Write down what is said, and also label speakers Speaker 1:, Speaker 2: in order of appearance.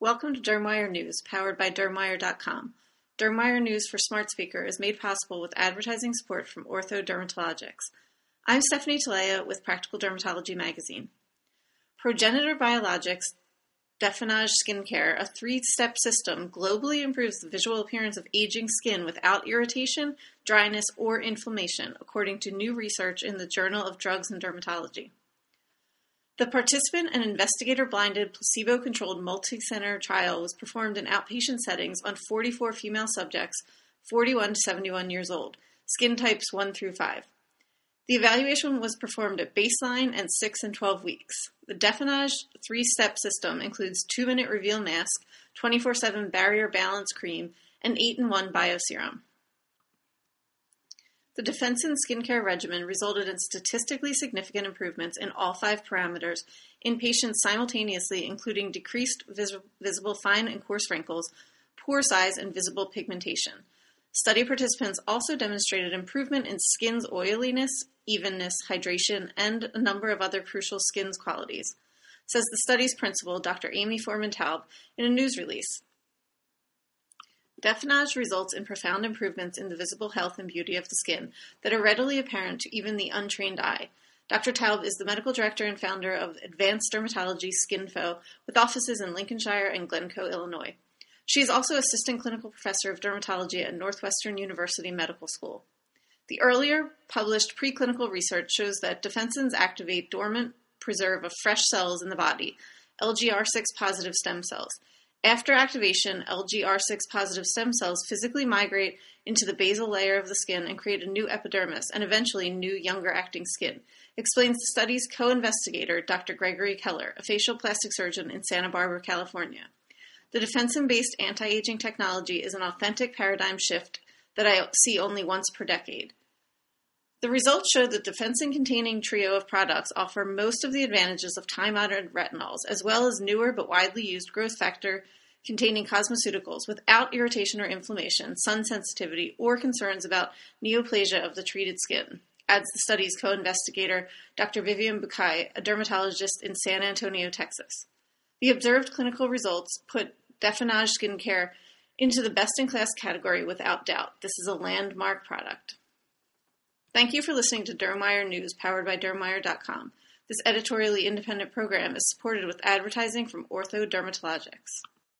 Speaker 1: Welcome to Dermwire News, powered by Dermwire.com. Dermwire News for Smart Speaker is made possible with advertising support from Ortho Dermatologics. I'm Stephanie Talea with Practical Dermatology Magazine. Progenitor Biologics DefenAge Skincare, a three-step system, globally improves the visual appearance of aging skin without irritation, dryness, or inflammation, according to new research in the Journal of Drugs and Dermatology. The participant and investigator-blinded, placebo-controlled multicenter trial was performed in outpatient settings on 44 female subjects, 41 to 71 years old, skin types 1 through 5. The evaluation was performed at baseline and 6 and 12 weeks. The DefenAge three-step system includes 2-minute reveal mask, 24-7 barrier balance cream, and 8-in-1 bioserum. The DefenAge skincare regimen resulted in statistically significant improvements in all five parameters in patients simultaneously, including decreased vis- visible fine and coarse wrinkles, pore size, and visible pigmentation. Study participants also demonstrated improvement in skin's oiliness, evenness, hydration, and a number of other crucial skin's qualities, says the study's principal, Dr. Amy Forman Taub, in a news release. DefenAge results in profound improvements in the visible health and beauty of the skin that are readily apparent to even the untrained eye. Dr. Taub is the medical director and founder of Advanced Dermatology Skinfo with offices in Lincolnshire and Glencoe, Illinois. She is also assistant clinical professor of dermatology at Northwestern University Medical School. The earlier published preclinical research shows that defensins activate dormant preserve of fresh cells in the body, LGR6 positive stem cells, after activation, LGR6 positive stem cells physically migrate into the basal layer of the skin and create a new epidermis and eventually new younger acting skin, explains the study's co investigator, Dr. Gregory Keller, a facial plastic surgeon in Santa Barbara, California. The defensin based anti aging technology is an authentic paradigm shift that I see only once per decade. The results show that the defensin containing trio of products offer most of the advantages of time honored retinols, as well as newer but widely used growth factor containing cosmeceuticals without irritation or inflammation, sun sensitivity, or concerns about neoplasia of the treated skin, adds the study's co investigator, Dr. Vivian Bucay, a dermatologist in San Antonio, Texas. The observed clinical results put DefenAge skincare into the best in class category without doubt. This is a landmark product. Thank you for listening to Dermwire News powered by Dermwire.com. This editorially independent program is supported with advertising from Ortho Dermatologics.